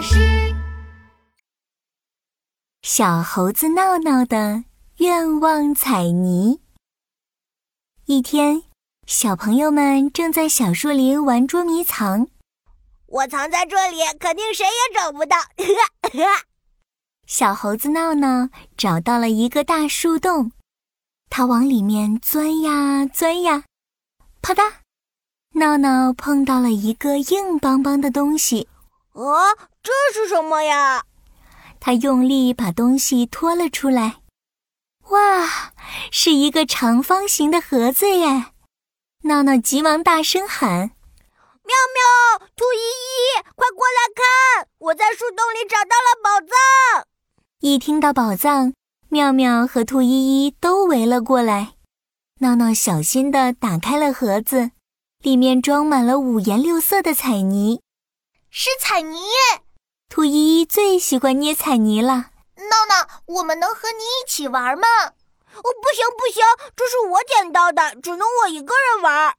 老师，小猴子闹闹的愿望彩泥。一天，小朋友们正在小树林玩捉迷藏。我藏在这里，肯定谁也找不到。小猴子闹闹找到了一个大树洞，它往里面钻呀钻呀，啪嗒，闹闹碰到了一个硬邦邦的东西。哦，这是什么呀？他用力把东西拖了出来。哇，是一个长方形的盒子耶！闹闹急忙大声喊：“妙妙，兔依依，快过来看！我在树洞里找到了宝藏！”一听到宝藏，妙妙和兔依依都围了过来。闹闹小心地打开了盒子，里面装满了五颜六色的彩泥。是彩泥，兔依依最喜欢捏彩泥了。闹闹，我们能和你一起玩吗？哦，不行不行，这是我捡到的，只能我一个人玩。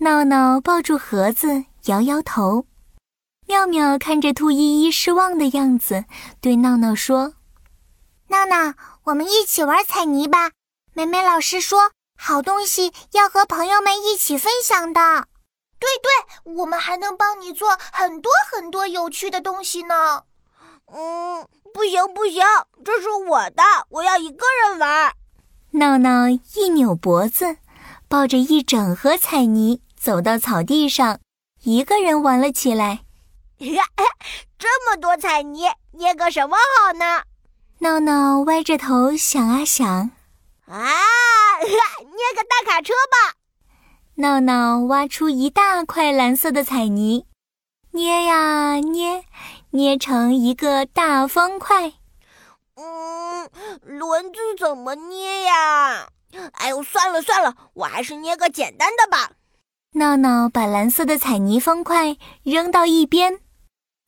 闹闹抱住盒子，摇摇头。妙妙看着兔依依失望的样子，对闹闹说：“闹闹，我们一起玩彩泥吧。美美老师说，好东西要和朋友们一起分享的。”对对，我们还能帮你做很多很多有趣的东西呢。嗯，不行不行，这是我的，我要一个人玩。闹闹一扭脖子，抱着一整盒彩泥走到草地上，一个人玩了起来。这么多彩泥，捏个什么好呢？闹闹歪着头想啊想，啊，捏个大卡车吧。闹闹挖出一大块蓝色的彩泥，捏呀捏，捏成一个大方块。嗯，轮子怎么捏呀？哎呦，算了算了，我还是捏个简单的吧。闹闹把蓝色的彩泥方块扔到一边，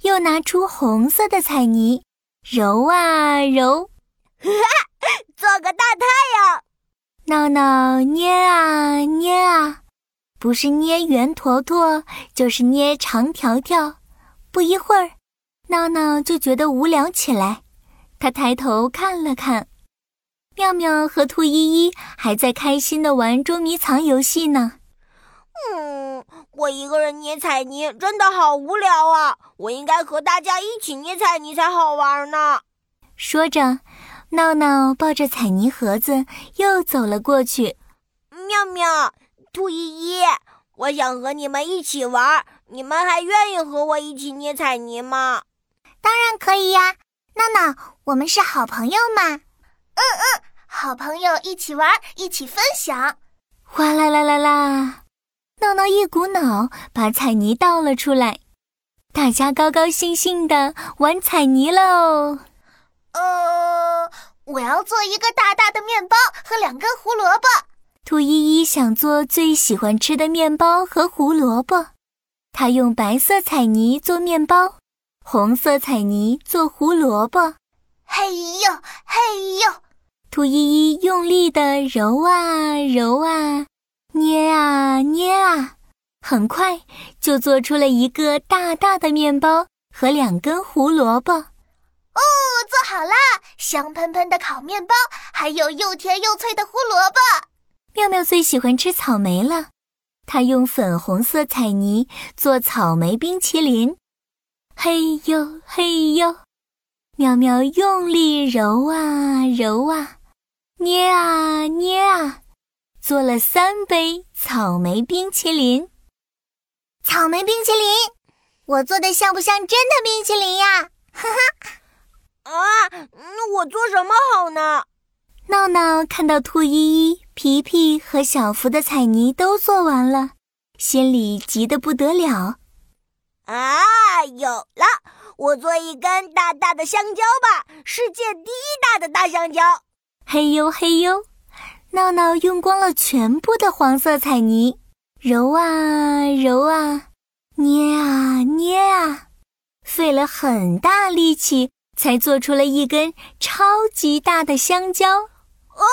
又拿出红色的彩泥，揉啊揉，做个大太阳。闹闹捏啊捏啊。不是捏圆坨坨，就是捏长条条。不一会儿，闹闹就觉得无聊起来。他抬头看了看，妙妙和兔依依还在开心的玩捉迷藏游戏呢。嗯，我一个人捏彩泥真的好无聊啊！我应该和大家一起捏彩泥才好玩呢。说着，闹闹抱着彩泥盒子又走了过去。妙妙。兔依依，我想和你们一起玩，你们还愿意和我一起捏彩泥吗？当然可以呀，闹闹，我们是好朋友嘛。嗯嗯，好朋友一起玩，一起分享。哗啦啦啦啦，闹闹一股脑把彩泥倒了出来，大家高高兴兴的玩彩泥喽。呃，我要做一个大大的面包和两根胡萝卜。兔依依想做最喜欢吃的面包和胡萝卜，她用白色彩泥做面包，红色彩泥做胡萝卜。嘿呦嘿呦，兔依依用力地揉啊揉啊，捏啊捏啊，很快就做出了一个大大的面包和两根胡萝卜。哦，做好啦！香喷喷的烤面包，还有又甜又脆的胡萝卜。妙妙最喜欢吃草莓了，她用粉红色彩泥做草莓冰淇淋。嘿呦嘿呦，妙妙用力揉啊揉啊，捏啊捏啊，做了三杯草莓冰淇淋。草莓冰淇淋，我做的像不像真的冰淇淋呀？哈哈！啊，那我做什么好呢？闹闹看到兔依依。皮皮和小福的彩泥都做完了，心里急得不得了。啊，有了！我做一根大大的香蕉吧，世界第一大的大香蕉。嘿呦嘿呦，闹闹用光了全部的黄色彩泥，揉啊揉啊，捏啊捏啊，费了很大力气才做出了一根超级大的香蕉。哦，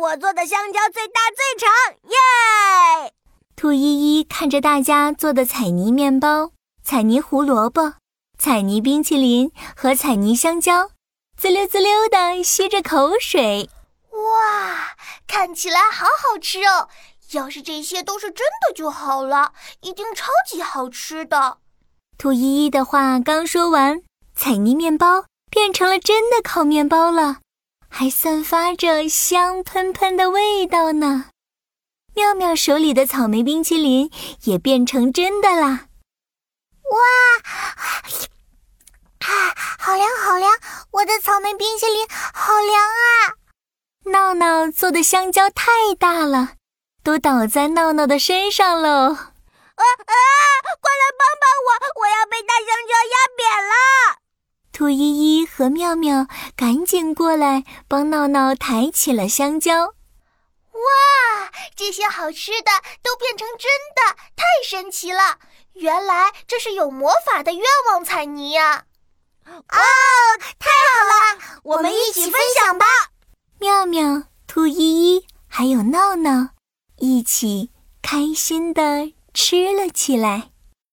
我做的香蕉最大最长，耶！兔依依看着大家做的彩泥面包、彩泥胡萝卜，彩泥冰淇淋和彩泥香蕉，滋溜滋溜的吸着口水。哇，看起来好好吃哦！要是这些都是真的就好了，一定超级好吃的。兔依依的话刚说完，彩泥面包变成了真的烤面包了，还散发着香喷喷的味道呢。妙妙手里的草莓冰淇淋也变成真的啦！哇，啊，好凉好凉！我的草莓冰淇淋好凉啊！闹闹做的香蕉太大了。都倒在闹闹的身上喽！啊啊！快来帮帮我，我要被大香蕉压扁了！兔依依和妙妙赶紧过来帮闹闹抬起了香蕉。哇，这些好吃的都变成真的，太神奇了！原来这是有魔法的愿望彩泥呀！哦，太好了，我们一起分享吧！妙妙、兔依依还有闹闹。一起开心的吃了起来。